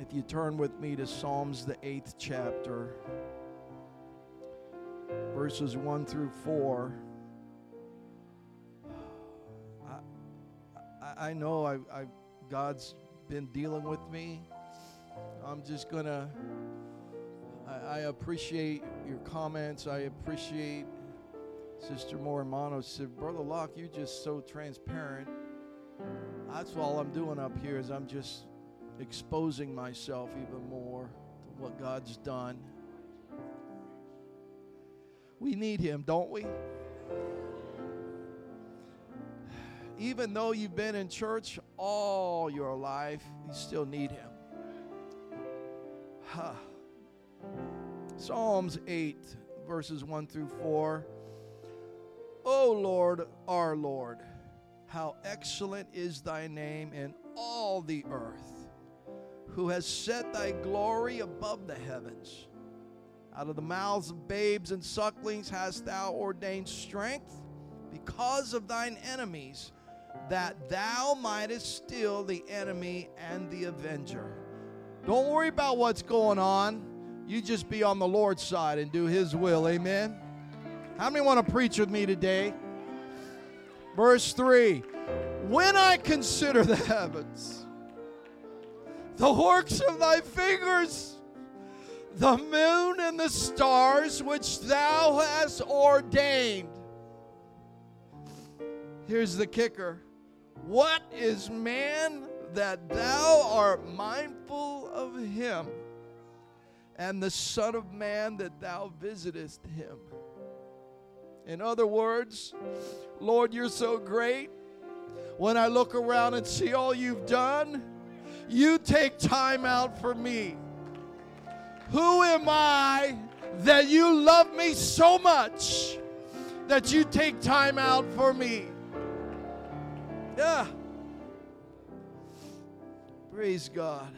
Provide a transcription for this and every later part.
If you turn with me to Psalms, the eighth chapter, verses 1 through 4. I, I, know I, I, God's been dealing with me. I'm just going to, I appreciate your comments. I appreciate Sister Morimano said, Brother Locke, you're just so transparent. That's all I'm doing up here is I'm just exposing myself even more to what God's done. We need him, don't we? Even though you've been in church all your life, you still need him. Huh. Psalms 8, verses 1 through 4. O Lord, our Lord, how excellent is thy name in all the earth, who has set thy glory above the heavens. Out of the mouths of babes and sucklings hast thou ordained strength because of thine enemies, that thou mightest still the enemy and the avenger. Don't worry about what's going on. You just be on the Lord's side and do his will. Amen. How many want to preach with me today? Verse 3 When I consider the heavens, the works of thy fingers, the moon and the stars which thou hast ordained. Here's the kicker What is man that thou art mindful of him, and the Son of Man that thou visitest him? In other words, Lord, you're so great. When I look around and see all you've done, you take time out for me. Who am I that you love me so much that you take time out for me? Yeah. Praise God.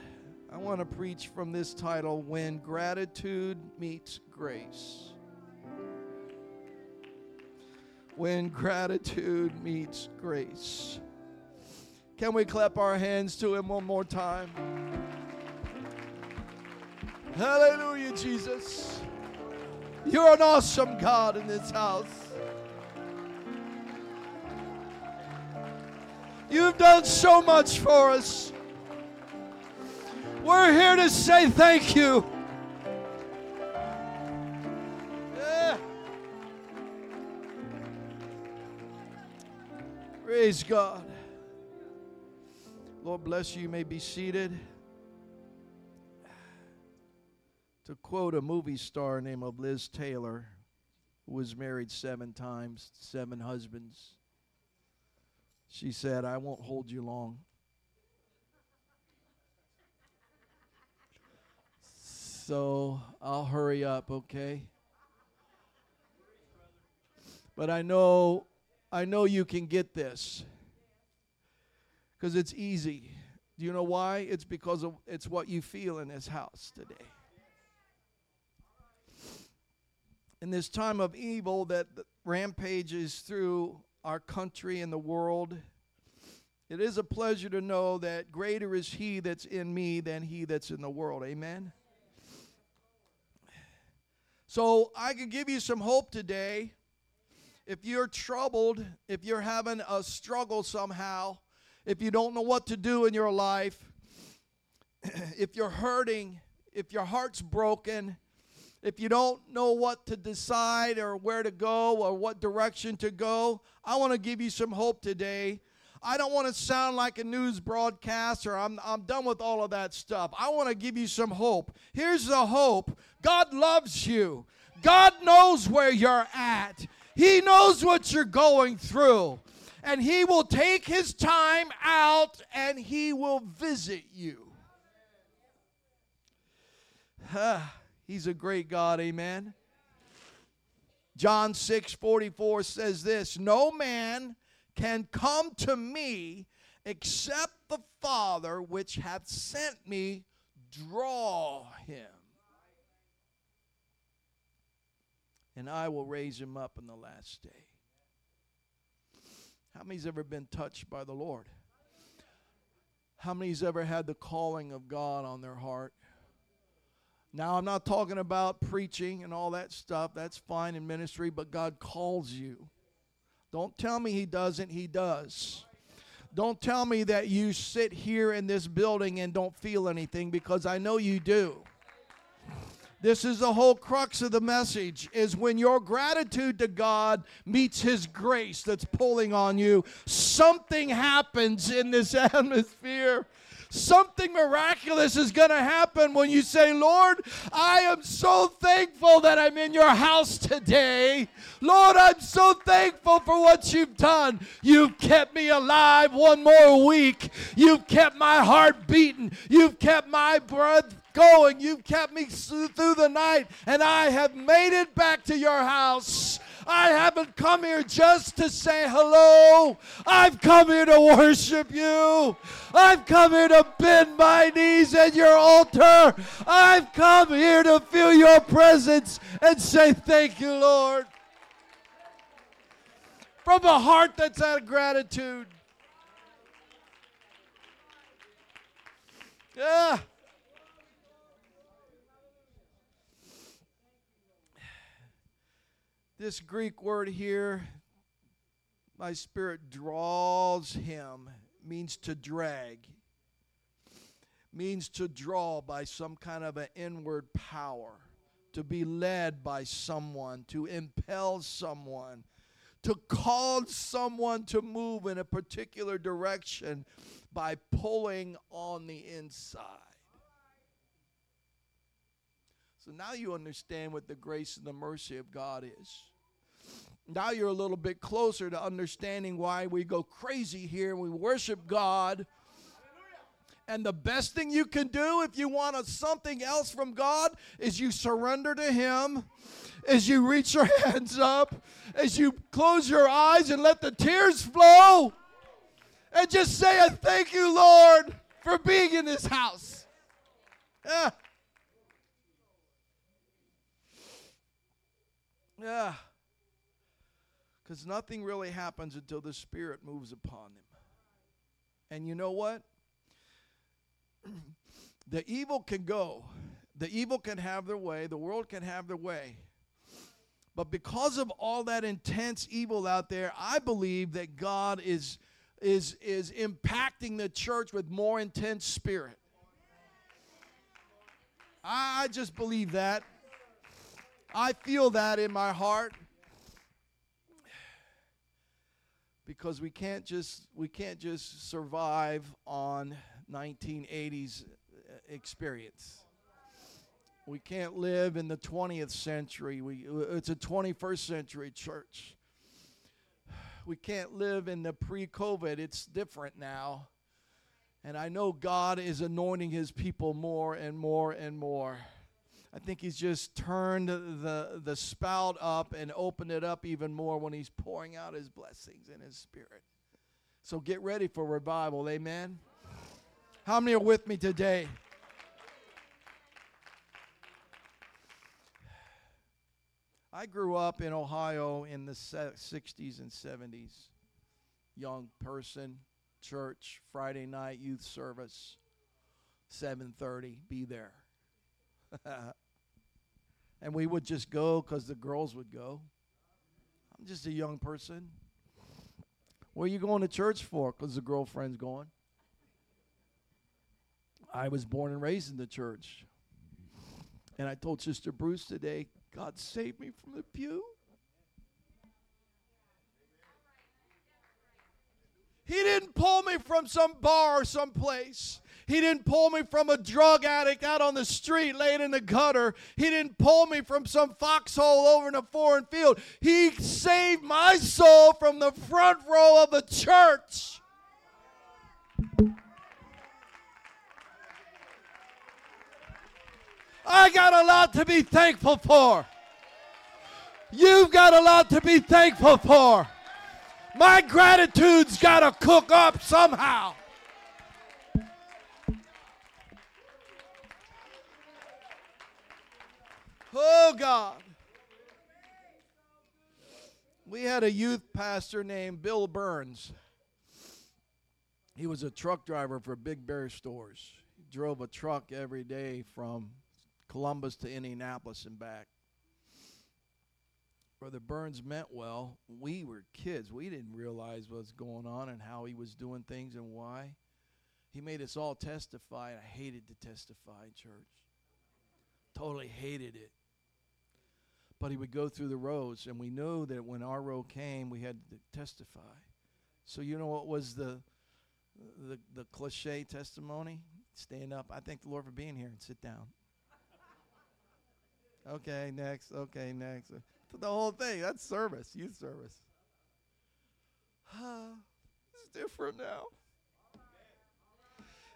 I want to preach from this title When Gratitude Meets Grace when gratitude meets grace. Can we clap our hands to Him one more time? Hallelujah, Jesus. You're an awesome God in this house. You've done so much for us. We're here to say thank you. Praise God. Lord bless you. You may be seated. To quote a movie star named of Liz Taylor, who was married seven times, seven husbands, she said, I won't hold you long. So I'll hurry up, okay? But I know I know you can get this because it's easy. Do you know why? It's because of it's what you feel in this house today. In this time of evil that rampages through our country and the world, it is a pleasure to know that greater is He that's in me than He that's in the world. Amen. So I can give you some hope today if you're troubled, if you're having a struggle somehow, if you don't know what to do in your life, if you're hurting, if your heart's broken, if you don't know what to decide or where to go or what direction to go, I want to give you some hope today. I don't want to sound like a news broadcast or I'm, I'm done with all of that stuff. I want to give you some hope. Here's the hope God loves you, God knows where you're at. He knows what you're going through. And He will take His time out and He will visit you. he's a great God, amen. John 6 44 says this No man can come to me except the Father which hath sent me draw him. and I will raise him up in the last day. How many's ever been touched by the Lord? How many's ever had the calling of God on their heart? Now, I'm not talking about preaching and all that stuff. That's fine in ministry, but God calls you. Don't tell me He doesn't, He does. Don't tell me that you sit here in this building and don't feel anything because I know you do. This is the whole crux of the message is when your gratitude to God meets his grace that's pulling on you, something happens in this atmosphere. Something miraculous is going to happen when you say, Lord, I am so thankful that I'm in your house today. Lord, I'm so thankful for what you've done. You've kept me alive one more week. You've kept my heart beating. You've kept my breath going. You've kept me through the night, and I have made it back to your house. I haven't come here just to say hello. I've come here to worship you. I've come here to bend my knees at your altar. I've come here to feel your presence and say thank you, Lord. From a heart that's out of gratitude. Yeah. This Greek word here, my spirit draws him, means to drag, means to draw by some kind of an inward power, to be led by someone, to impel someone, to cause someone to move in a particular direction by pulling on the inside. So now you understand what the grace and the mercy of God is. Now you're a little bit closer to understanding why we go crazy here and we worship God. And the best thing you can do if you want a, something else from God is you surrender to Him, as you reach your hands up, as you close your eyes and let the tears flow, and just say, thank you, Lord, for being in this house. Yeah. Yeah. Because nothing really happens until the Spirit moves upon them. And you know what? the evil can go, the evil can have their way, the world can have their way. But because of all that intense evil out there, I believe that God is, is, is impacting the church with more intense spirit. I, just believe that. I feel that in my heart. because we can't just we can't just survive on 1980s uh, experience. We can't live in the 20th century. We, uh, it's a 21st century church. We can't live in the pre COVID. It's different now. And I know God is anointing his people more and more and more. I think he's just turned the, the spout up and opened it up even more when he's pouring out his blessings in his spirit. So get ready for revival. Amen. How many are with me today? I grew up in Ohio in the 60s and 70s. Young person, church, Friday night youth service, 7:30, be there. and we would just go because the girls would go. I'm just a young person. What are you going to church for? Because the girlfriend's going. I was born and raised in the church. And I told Sister Bruce today, God saved me from the pew. He didn't pull me from some bar or some place. He didn't pull me from a drug addict out on the street laying in the gutter. He didn't pull me from some foxhole over in a foreign field. He saved my soul from the front row of a church. I got a lot to be thankful for. You've got a lot to be thankful for. My gratitude's got to cook up somehow. Oh, God. We had a youth pastor named Bill Burns. He was a truck driver for Big Bear Stores. He drove a truck every day from Columbus to Indianapolis and back. Brother Burns meant well. We were kids. We didn't realize what's going on and how he was doing things and why. He made us all testify. I hated to testify in church. Totally hated it. But he would go through the rows, and we knew that when our row came, we had to testify. So you know what was the the the cliche testimony? Stand up. I thank the Lord for being here and sit down. Okay, next. Okay, next. The whole thing. That's service, youth service. it's different now.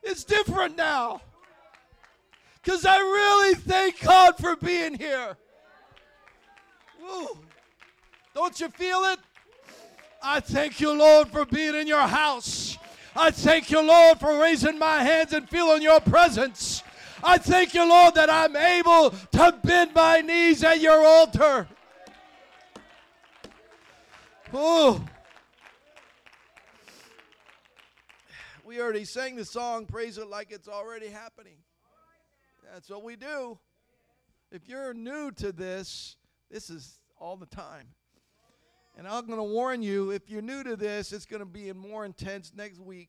It's different now. Because I really thank God for being here. Woo. Don't you feel it? I thank you, Lord, for being in your house. I thank you, Lord, for raising my hands and feeling your presence. I thank you, Lord, that I'm able to bend my knees at your altar. Oh. We already sang the song, Praise It Like It's Already Happening. That's what we do. If you're new to this, this is all the time. And I'm going to warn you if you're new to this, it's going to be more intense next week.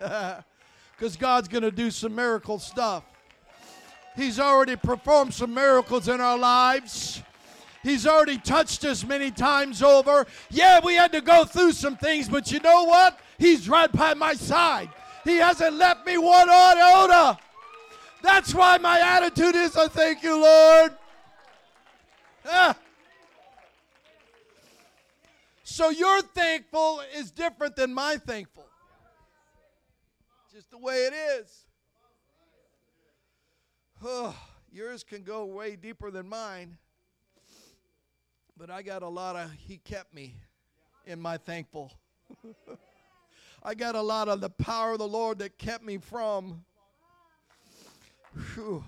Because God's going to do some miracle stuff. He's already performed some miracles in our lives. He's already touched us many times over. Yeah, we had to go through some things, but you know what? He's right by my side. He hasn't left me one iota. That's why my attitude is, I thank you, Lord. Ah. So your thankful is different than my thankful. Just the way it is. Oh, yours can go way deeper than mine. But I got a lot of, He kept me in my thankful. I got a lot of the power of the Lord that kept me from. Whew.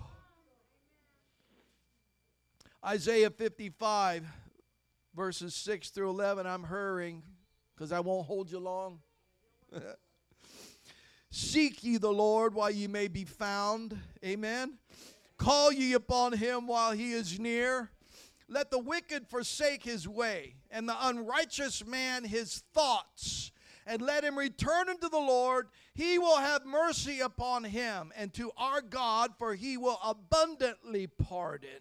Isaiah 55 verses 6 through 11. I'm hurrying because I won't hold you long. Seek ye the Lord while ye may be found. Amen. Call ye upon him while he is near. Let the wicked forsake his way, and the unrighteous man his thoughts, and let him return unto the Lord. He will have mercy upon him, and to our God, for he will abundantly pardon.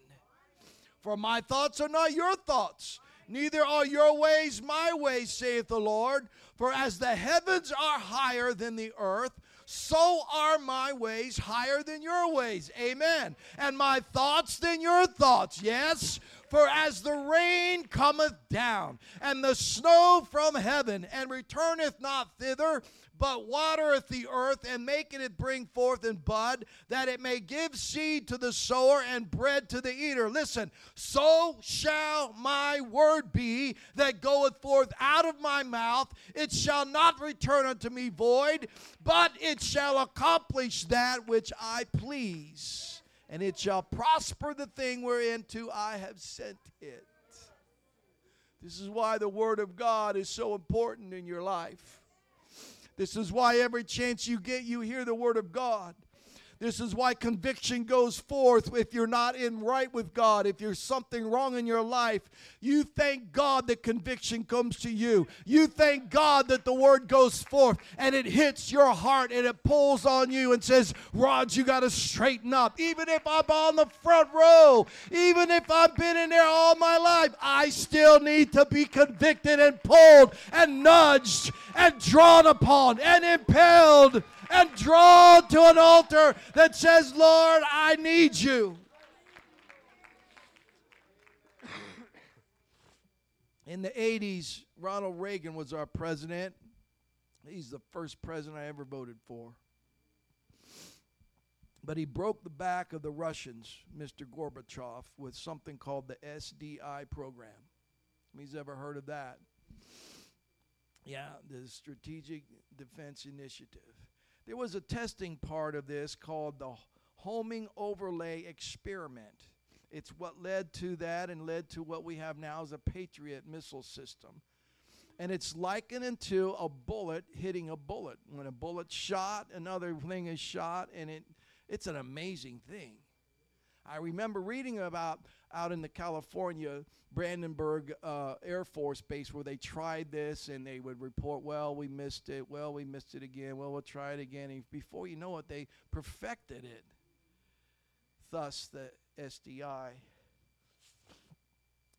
For my thoughts are not your thoughts, Neither are your ways my ways, saith the Lord. For as the heavens are higher than the earth, so are my ways higher than your ways. Amen. And my thoughts than your thoughts. Yes. For as the rain cometh down, and the snow from heaven, and returneth not thither, but watereth the earth and maketh it bring forth and bud, that it may give seed to the sower and bread to the eater. Listen, so shall my word be that goeth forth out of my mouth. It shall not return unto me void, but it shall accomplish that which I please, and it shall prosper the thing whereunto I have sent it. This is why the Word of God is so important in your life. This is why every chance you get, you hear the word of God. This is why conviction goes forth if you're not in right with God, if there's something wrong in your life. You thank God that conviction comes to you. You thank God that the word goes forth and it hits your heart and it pulls on you and says, Rod, you got to straighten up. Even if I'm on the front row, even if I've been in there all my life, I still need to be convicted and pulled and nudged and drawn upon and impelled and drawn to an altar that says, Lord, I need you. In the 80s, Ronald Reagan was our president. He's the first president I ever voted for. But he broke the back of the Russians, Mr. Gorbachev, with something called the SDI program. He's ever heard of that? Yeah, the Strategic Defense Initiative. There was a testing part of this called the homing overlay experiment. It's what led to that and led to what we have now as a Patriot missile system. And it's likened into a bullet hitting a bullet. When a bullet's shot, another thing is shot, and it, it's an amazing thing. I remember reading about out in the California Vandenberg uh, Air Force Base where they tried this and they would report, well, we missed it. Well, we missed it again. Well, we'll try it again. And before you know it, they perfected it. Thus, the SDI.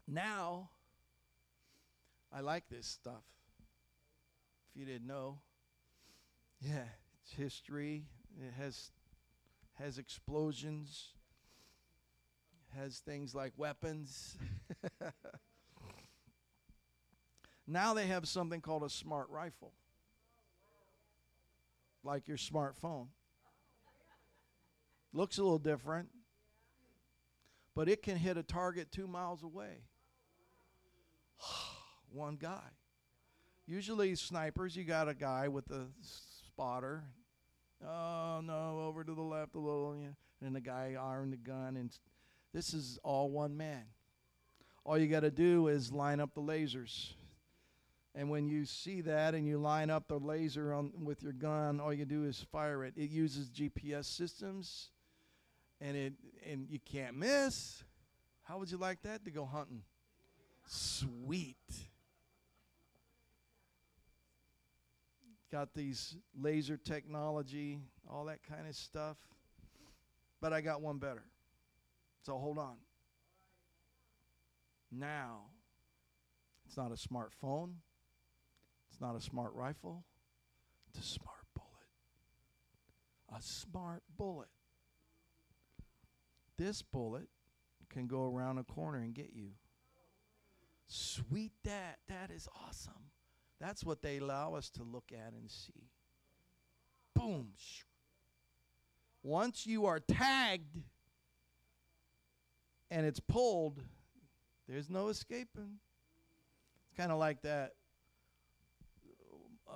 Now, I like this stuff. If you didn't know, yeah, it's history. It has has explosions has things like weapons. now they have something called a smart rifle, like your smartphone. Looks a little different, but it can hit a target two miles away. One guy. Usually, snipers, you got a guy with a spotter. Oh, no, over to the left a little. And the guy armed the gun and this is all one man. All you got to do is line up the lasers. And when you see that and you line up the laser on with your gun, all you do is fire it. It uses GPS systems and it and you can't miss. How would you like that to go hunting? Sweet. Got these laser technology, all that kind of stuff. But I got one better. So hold on. Now, it's not a smartphone, it's not a smart rifle, it's a smart bullet. A smart bullet. This bullet can go around a corner and get you. Sweet that. That is awesome. That's what they allow us to look at and see. Boom. Once you are tagged, and it's pulled, there's no escaping. It's kind of like that uh,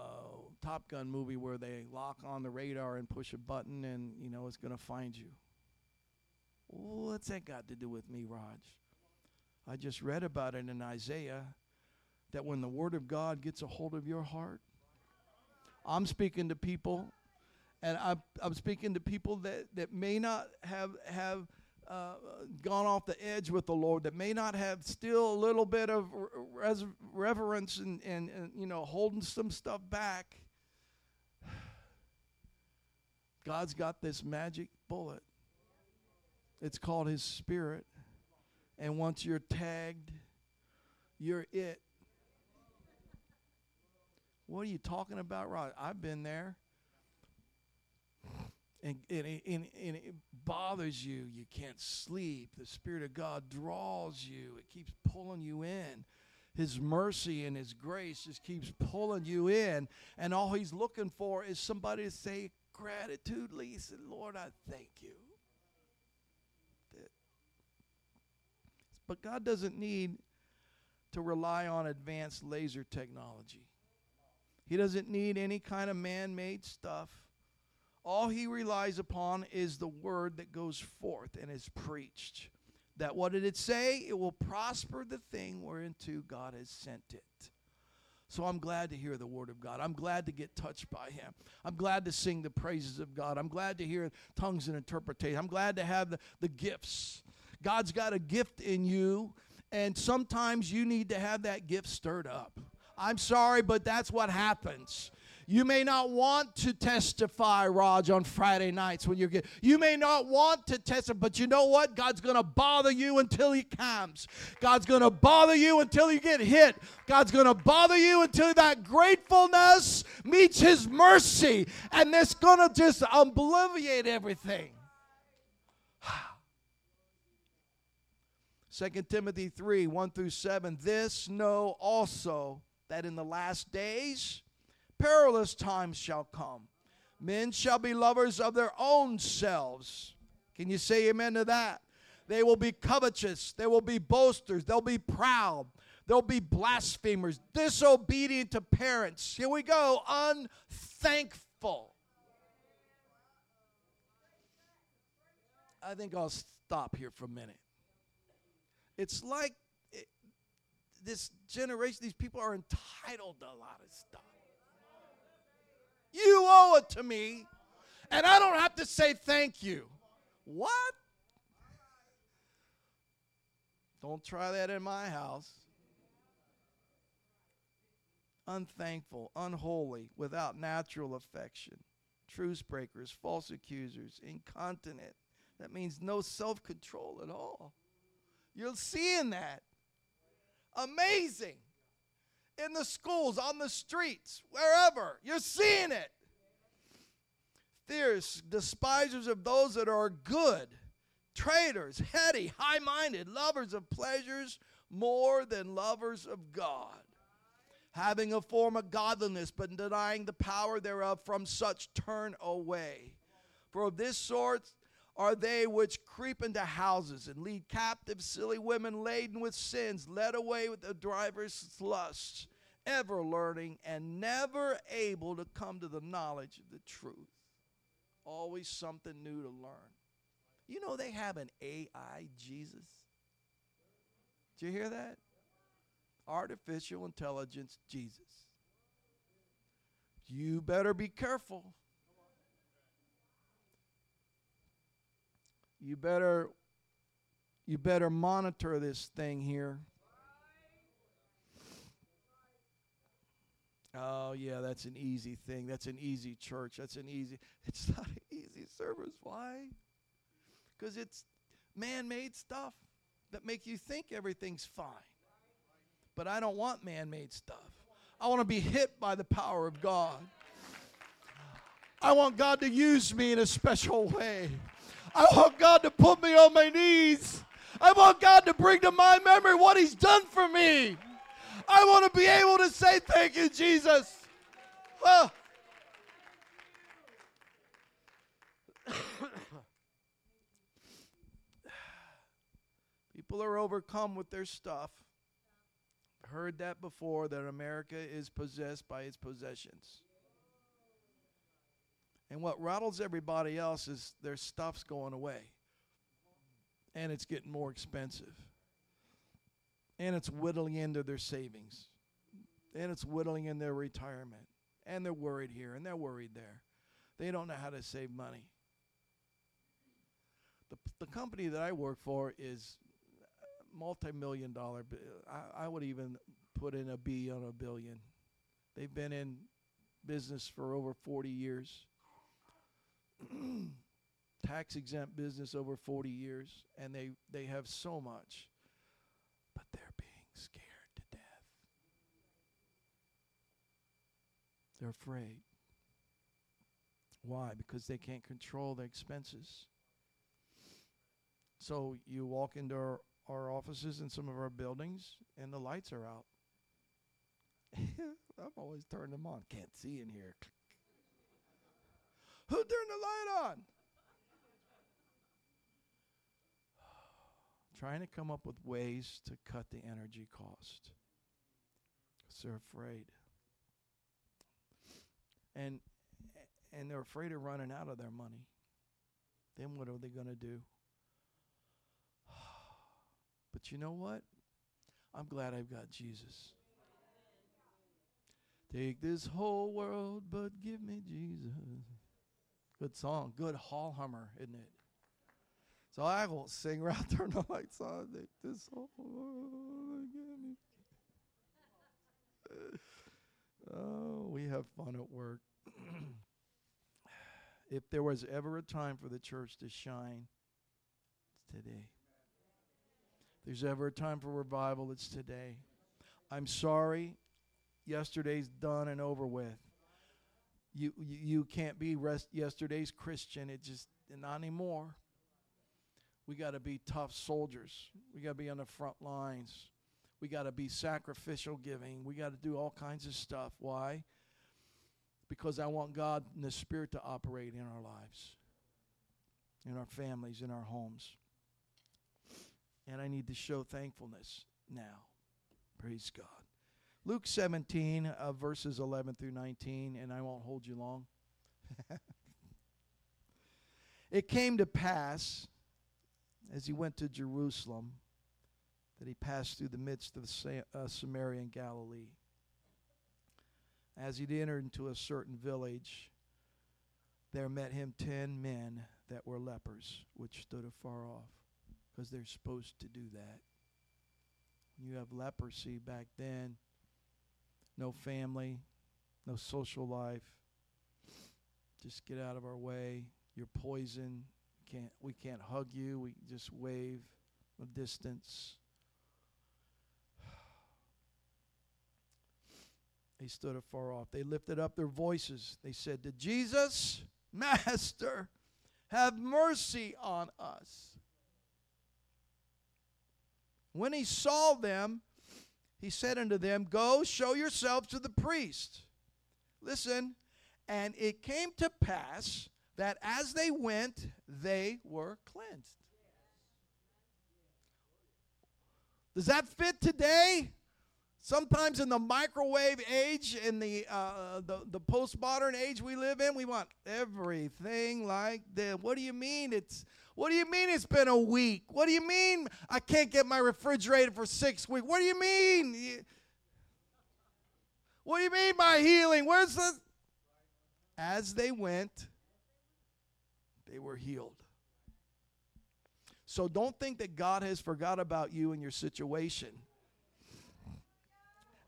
Top Gun movie where they lock on the radar and push a button and, you know, it's going to find you. What's that got to do with me, Rog? I just read about it in Isaiah that when the Word of God gets a hold of your heart, I'm speaking to people, and I'm, I'm speaking to people that, that may not have, have – uh, gone off the edge with the Lord, that may not have still a little bit of res- reverence and, and, and, you know, holding some stuff back, God's got this magic bullet. It's called His Spirit. And once you're tagged, you're it. What are you talking about, Rod? I've been there and, and, and, and it bothers you. You can't sleep. The Spirit of God draws you, it keeps pulling you in. His mercy and His grace just keeps pulling you in. And all He's looking for is somebody to say gratitude, said, Lord, I thank you. But God doesn't need to rely on advanced laser technology. He doesn't need any kind of man made stuff. All he relies upon is the word that goes forth and is preached. That what did it say? It will prosper the thing whereunto God has sent it. So I'm glad to hear the word of God. I'm glad to get touched by him. I'm glad to sing the praises of God. I'm glad to hear tongues and interpretation. I'm glad to have the, the gifts. God's got a gift in you, and sometimes you need to have that gift stirred up. I'm sorry, but that's what happens. You may not want to testify, Rog, on Friday nights when you're. You may not want to testify, but you know what? God's going to bother you until He comes. God's going to bother you until you get hit. God's going to bother you until that gratefulness meets His mercy. And it's going to just obliviate everything. 2 Timothy 3 1 through 7. This know also that in the last days, perilous times shall come. Men shall be lovers of their own selves. Can you say amen to that? They will be covetous. They will be boasters. They'll be proud. They'll be blasphemers, disobedient to parents. Here we go, unthankful. I think I'll stop here for a minute. It's like this generation, these people are entitled to a lot of stuff. You owe it to me, and I don't have to say thank you. What? Don't try that in my house. Unthankful, unholy, without natural affection, truce breakers, false accusers, incontinent. That means no self control at all. You're seeing that. Amazing. In the schools, on the streets, wherever. You're seeing it. Fierce, despisers of those that are good, traitors, heady, high minded, lovers of pleasures more than lovers of God. Having a form of godliness, but denying the power thereof, from such turn away. For of this sort are they which creep into houses and lead captive silly women laden with sins, led away with the driver's lusts, ever learning and never able to come to the knowledge of the truth. Always something new to learn. You know they have an AI Jesus. Did you hear that? Artificial intelligence Jesus. You better be careful. You better you better monitor this thing here. Oh yeah, that's an easy thing. That's an easy church. That's an easy. It's not an easy service. Why? Because it's man-made stuff that make you think everything's fine. But I don't want man-made stuff. I want to be hit by the power of God. I want God to use me in a special way. I want God to put me on my knees. I want God to bring to my memory what He's done for me. I want to be able to say, Thank you, Jesus. Oh. People are overcome with their stuff. Heard that before that America is possessed by its possessions. And what rattles everybody else is their stuff's going away. And it's getting more expensive. And it's whittling into their savings. And it's whittling in their retirement. And they're worried here and they're worried there. They don't know how to save money. The, the company that I work for is multi-million dollar. I, I would even put in a B on a billion. They've been in business for over 40 years. tax exempt business over 40 years, and they, they have so much, but they're being scared to death. They're afraid. Why? Because they can't control their expenses. So you walk into our, our offices in some of our buildings, and the lights are out. I've always turned them on. Can't see in here. Who turned the light on? Trying to come up with ways to cut the energy cost. Because they're afraid. And and they're afraid of running out of their money. Then what are they going to do? But you know what? I'm glad I've got Jesus. Take this whole world, but give me Jesus. Good song. Good hall hummer, isn't it? So I will sing right turn the lights on. This whole Oh, we have fun at work. if there was ever a time for the church to shine, it's today. If there's ever a time for revival, it's today. I'm sorry. Yesterday's done and over with you you, you can't be rest yesterday's Christian. It just not anymore. We got to be tough soldiers. We got to be on the front lines. We got to be sacrificial giving. We got to do all kinds of stuff. Why? Because I want God and the Spirit to operate in our lives, in our families, in our homes. And I need to show thankfulness now. Praise God. Luke 17, uh, verses 11 through 19, and I won't hold you long. it came to pass, as he went to Jerusalem, that he passed through the midst of uh, Samaria and Galilee. As he entered into a certain village, there met him ten men that were lepers, which stood afar off, because they're supposed to do that. When you have leprosy back then, no family, no social life. Just get out of our way. You're poison. Can't we can't hug you. We just wave a distance. They stood afar off. They lifted up their voices. They said to Jesus, Master, have mercy on us. When he saw them, he said unto them, Go show yourselves to the priest. Listen, and it came to pass that as they went, they were cleansed. Does that fit today? Sometimes in the microwave age, in the, uh, the, the postmodern age we live in, we want everything like this. What do you mean it's what do you mean it's been a week? What do you mean I can't get my refrigerator for six weeks? What do you mean? What do you mean by healing? Where's the. As they went, they were healed. So don't think that God has forgot about you and your situation.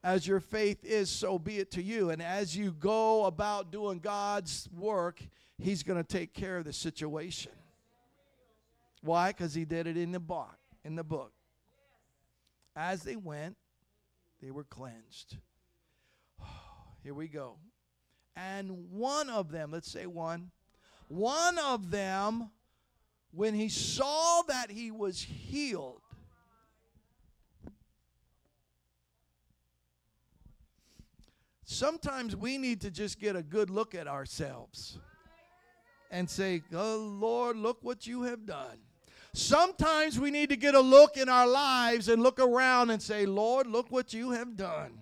As your faith is, so be it to you. And as you go about doing God's work, He's going to take care of the situation. Why? Because he did it in the book. In the book. As they went, they were cleansed. Here we go. And one of them, let's say one, one of them, when he saw that he was healed, sometimes we need to just get a good look at ourselves and say, Oh Lord, look what you have done. Sometimes we need to get a look in our lives and look around and say, Lord, look what you have done.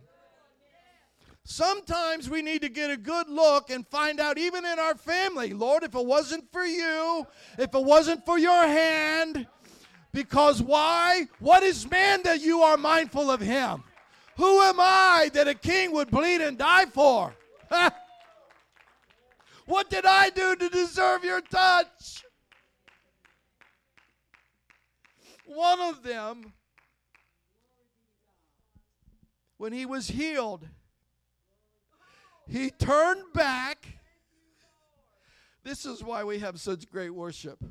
Sometimes we need to get a good look and find out, even in our family, Lord, if it wasn't for you, if it wasn't for your hand, because why? What is man that you are mindful of him? Who am I that a king would bleed and die for? what did I do to deserve your touch? One of them, when he was healed, he turned back. This is why we have such great worship.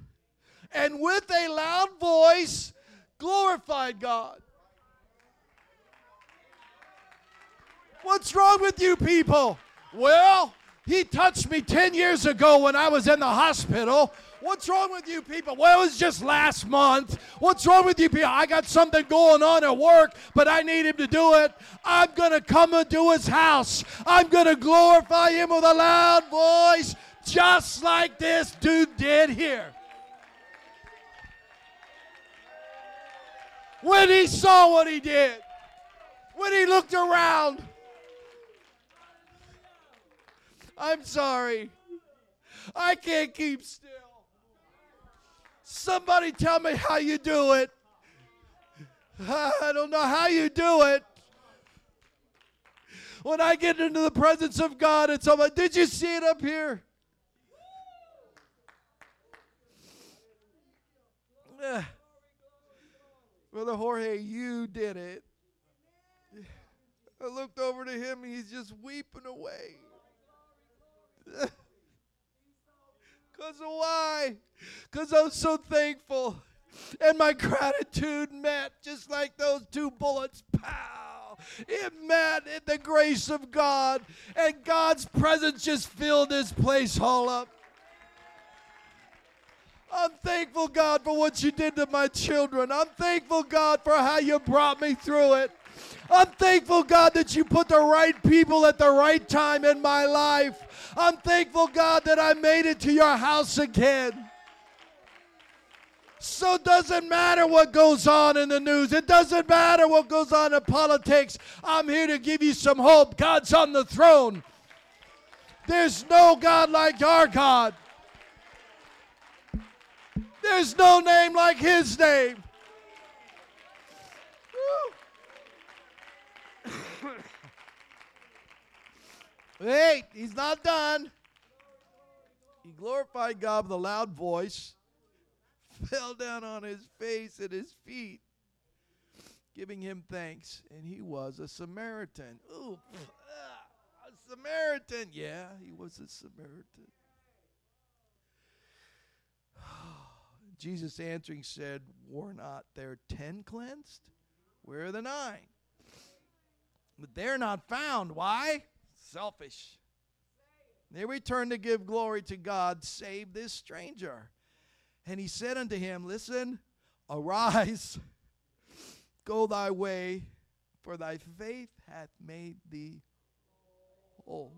And with a loud voice, glorified God. What's wrong with you people? Well, he touched me 10 years ago when I was in the hospital. What's wrong with you people? Well, it was just last month. What's wrong with you people? I got something going on at work, but I need him to do it. I'm going to come into his house. I'm going to glorify him with a loud voice, just like this dude did here. When he saw what he did, when he looked around, I'm sorry. I can't keep still. Somebody tell me how you do it. I don't know how you do it. When I get into the presence of God, it's like, did you see it up here? Eh. Brother Jorge, you did it. I looked over to him, and he's just weeping away. Because why? Because I'm so thankful. And my gratitude met just like those two bullets. Pow! It met in the grace of God. And God's presence just filled this place all up. I'm thankful, God, for what you did to my children. I'm thankful, God, for how you brought me through it. I'm thankful, God, that you put the right people at the right time in my life. I'm thankful, God, that I made it to your house again. So it doesn't matter what goes on in the news. It doesn't matter what goes on in politics. I'm here to give you some hope. God's on the throne. There's no God like our God. There's no name like his name. Wait, he's not done. He glorified God with a loud voice, fell down on his face at his feet, giving him thanks. And he was a Samaritan. Ooh, ah, a Samaritan. Yeah, he was a Samaritan. Jesus answering said, Were not there ten cleansed? Where are the nine? But they're not found. Why? Selfish. They returned to give glory to God, save this stranger. And he said unto him, Listen, arise, go thy way, for thy faith hath made thee whole.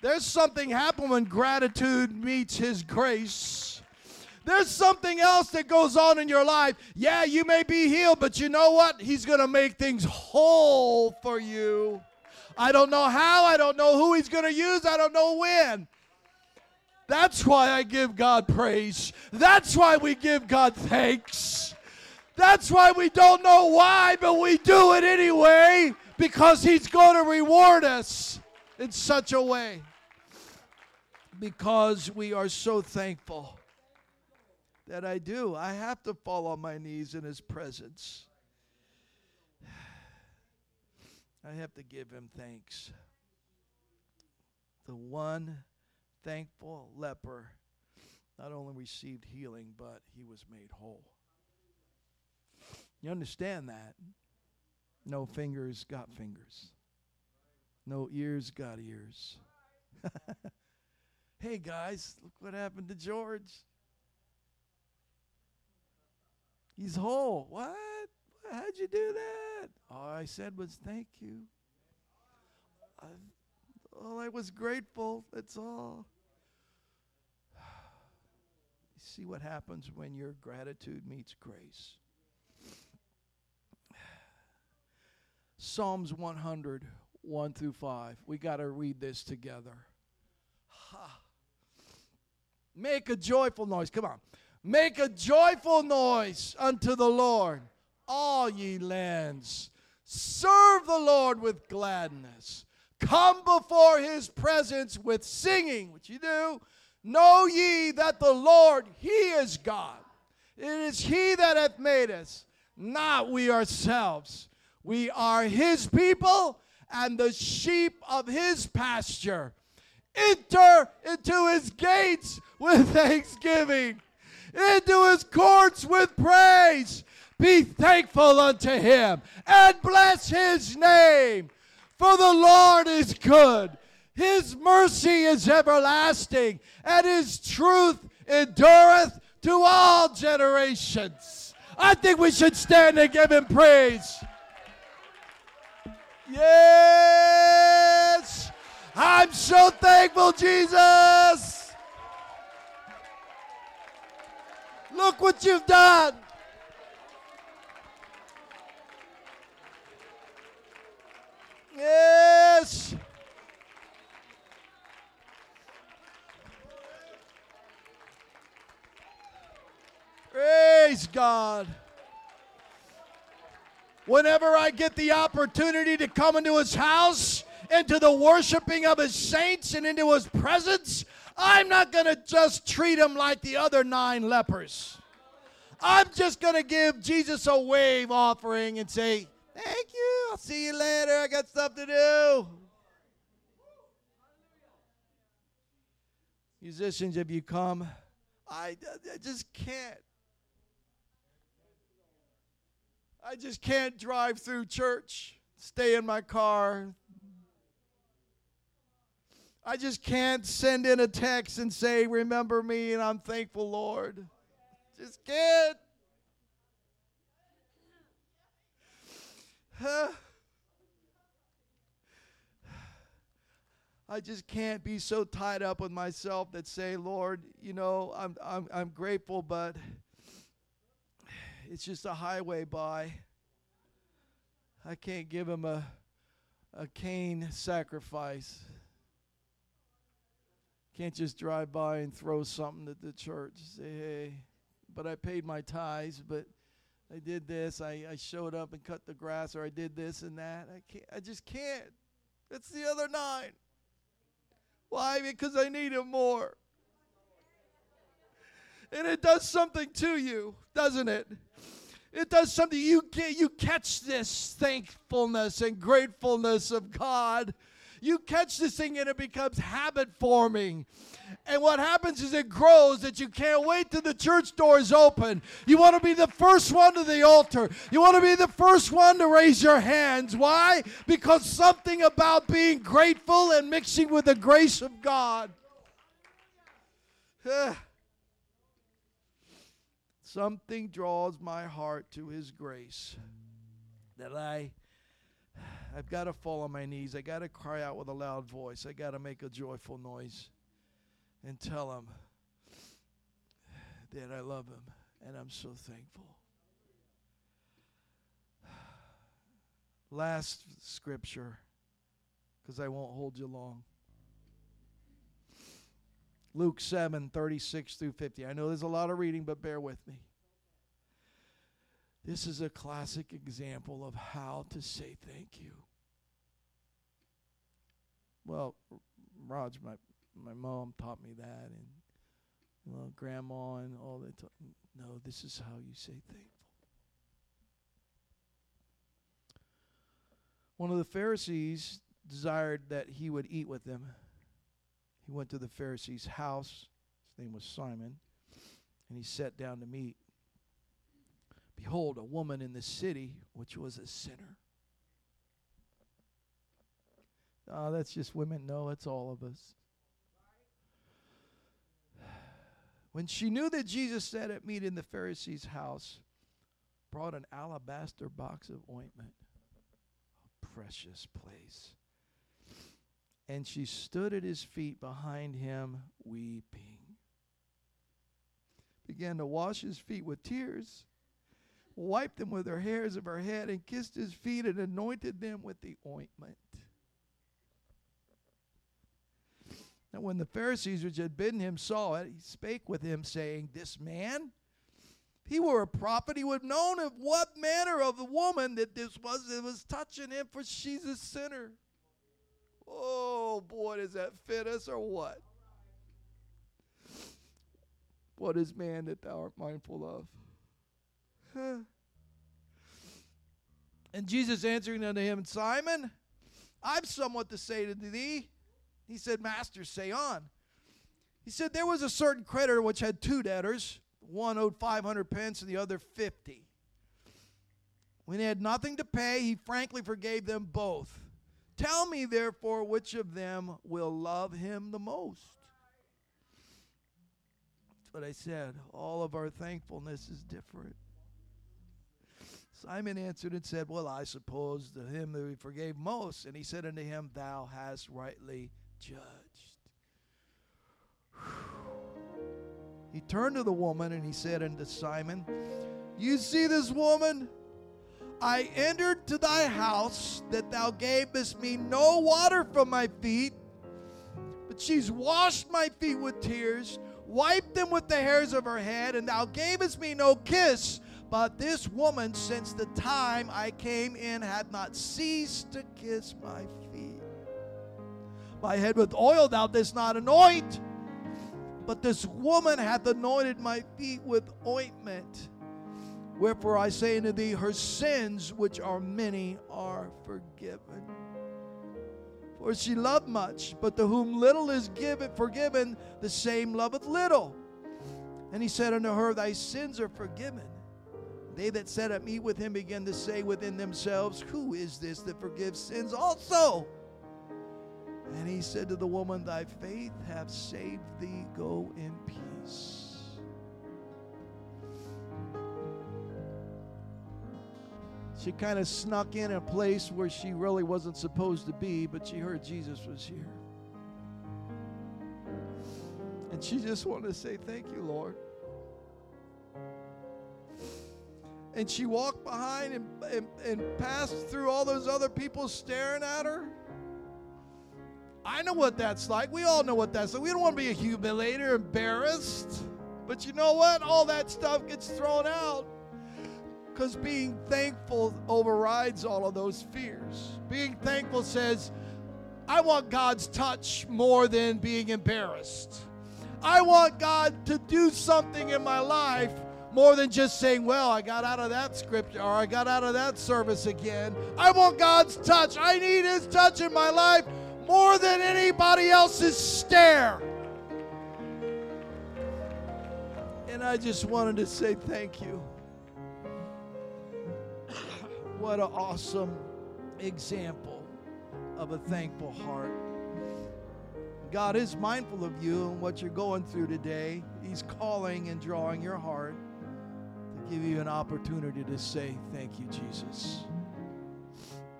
There's something happen when gratitude meets his grace. There's something else that goes on in your life. Yeah, you may be healed, but you know what? He's going to make things whole for you. I don't know how, I don't know who he's going to use, I don't know when. That's why I give God praise. That's why we give God thanks. That's why we don't know why, but we do it anyway because He's going to reward us in such a way because we are so thankful that I do. I have to fall on my knees in His presence. I have to give Him thanks. The one thankful leper not only received healing, but he was made whole. You understand that? No fingers got fingers. No ears got ears. hey guys, look what happened to George. He's whole. What? How'd you do that? All I said was thank you. I, all I was grateful. That's all. You see what happens when your gratitude meets grace. Psalms 100, 1 through 5. We got to read this together. Ha. Make a joyful noise. Come on. Make a joyful noise unto the Lord, all ye lands. Serve the Lord with gladness. Come before his presence with singing, which you do. Know ye that the Lord, he is God. It is he that hath made us, not we ourselves. We are his people and the sheep of his pasture. Enter into his gates with thanksgiving, into his courts with praise. Be thankful unto him and bless his name. For the Lord is good, his mercy is everlasting, and his truth endureth to all generations. I think we should stand and give him praise. Yes. I'm so thankful, Jesus. Look what you've done. Yes. Praise God. Whenever I get the opportunity to come into his house, into the worshiping of his saints, and into his presence, I'm not going to just treat him like the other nine lepers. I'm just going to give Jesus a wave offering and say, Thank you. I'll see you later. I got stuff to do. Musicians, if you come, I, I just can't. I just can't drive through church, stay in my car. I just can't send in a text and say, Remember me and I'm thankful, Lord. Just can't. I just can't be so tied up with myself that say, Lord, you know, I'm, I'm, I'm grateful, but it's just a highway by. I can't give him a, a Cain sacrifice. Can't just drive by and throw something at the church. Say, hey, but I paid my tithes, but I did this. I, I showed up and cut the grass, or I did this and that. I can't. I just can't. It's the other nine. Why? Because I need him more. And it does something to you, doesn't it? It does something. You get, you catch this thankfulness and gratefulness of God. You catch this thing and it becomes habit forming. And what happens is it grows that you can't wait till the church doors open. You want to be the first one to the altar. You want to be the first one to raise your hands. Why? Because something about being grateful and mixing with the grace of God. Something draws my heart to his grace that I I've got to fall on my knees. I got to cry out with a loud voice. I got to make a joyful noise and tell him that I love him and I'm so thankful. Last scripture, because I won't hold you long. Luke 7 36 through 50. I know there's a lot of reading, but bear with me. This is a classic example of how to say thank you. Well, Rog, my my mom taught me that, and you know, grandma and all that. no, this is how you say thankful. One of the Pharisees desired that he would eat with them. He went to the Pharisee's house. His name was Simon. And he sat down to meat. Behold, a woman in the city which was a sinner. Oh, that's just women. No, it's all of us. When she knew that Jesus sat at meat in the Pharisee's house, brought an alabaster box of ointment, a precious place and she stood at his feet behind him, weeping. Began to wash his feet with tears, wiped them with her hairs of her head, and kissed his feet and anointed them with the ointment. Now, when the Pharisees which had bidden him saw it, he spake with him, saying, This man, if he were a prophet, he would have known of what manner of woman that this was that was touching him, for she's a sinner. Oh boy, does that fit us or what? What is man that thou art mindful of? Huh. And Jesus answering unto him, Simon, I've somewhat to say to thee. He said, Master, say on. He said, There was a certain creditor which had two debtors. One owed 500 pence and the other 50. When he had nothing to pay, he frankly forgave them both. Tell me, therefore, which of them will love him the most. That's what I said. All of our thankfulness is different. Simon answered and said, Well, I suppose to him that we forgave most. And he said unto him, Thou hast rightly judged. He turned to the woman and he said unto Simon, You see this woman? I entered to thy house that thou gavest me no water from my feet, but she's washed my feet with tears, wiped them with the hairs of her head, and thou gavest me no kiss. But this woman, since the time I came in, had not ceased to kiss my feet. My head with oil thou didst not anoint, but this woman hath anointed my feet with ointment. Wherefore I say unto thee, her sins, which are many, are forgiven. For she loved much, but to whom little is given, forgiven, the same loveth little. And he said unto her, Thy sins are forgiven. They that sat at meat with him began to say within themselves, Who is this that forgives sins also? And he said to the woman, Thy faith hath saved thee. Go in peace. She kind of snuck in a place where she really wasn't supposed to be, but she heard Jesus was here. And she just wanted to say, Thank you, Lord. And she walked behind and, and, and passed through all those other people staring at her. I know what that's like. We all know what that's like. We don't want to be humiliated or embarrassed. But you know what? All that stuff gets thrown out Because being thankful overrides all of those fears. Being thankful says, I want God's touch more than being embarrassed. I want God to do something in my life more than just saying, Well, I got out of that scripture or I got out of that service again. I want God's touch. I need His touch in my life more than anybody else's stare. And I just wanted to say thank you. what an awesome example of a thankful heart. God is mindful of you and what you're going through today. He's calling and drawing your heart to give you an opportunity to say, Thank you, Jesus.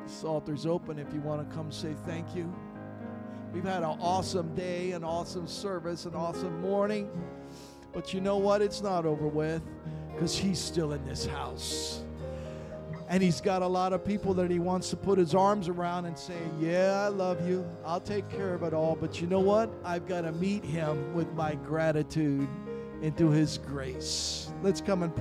This altar's open if you want to come say thank you. We've had an awesome day, an awesome service, an awesome morning. But you know what? It's not over with because He's still in this house. And He's got a lot of people that He wants to put His arms around and say, Yeah, I love you. I'll take care of it all. But you know what? I've got to meet Him with my gratitude into His grace. Let's come and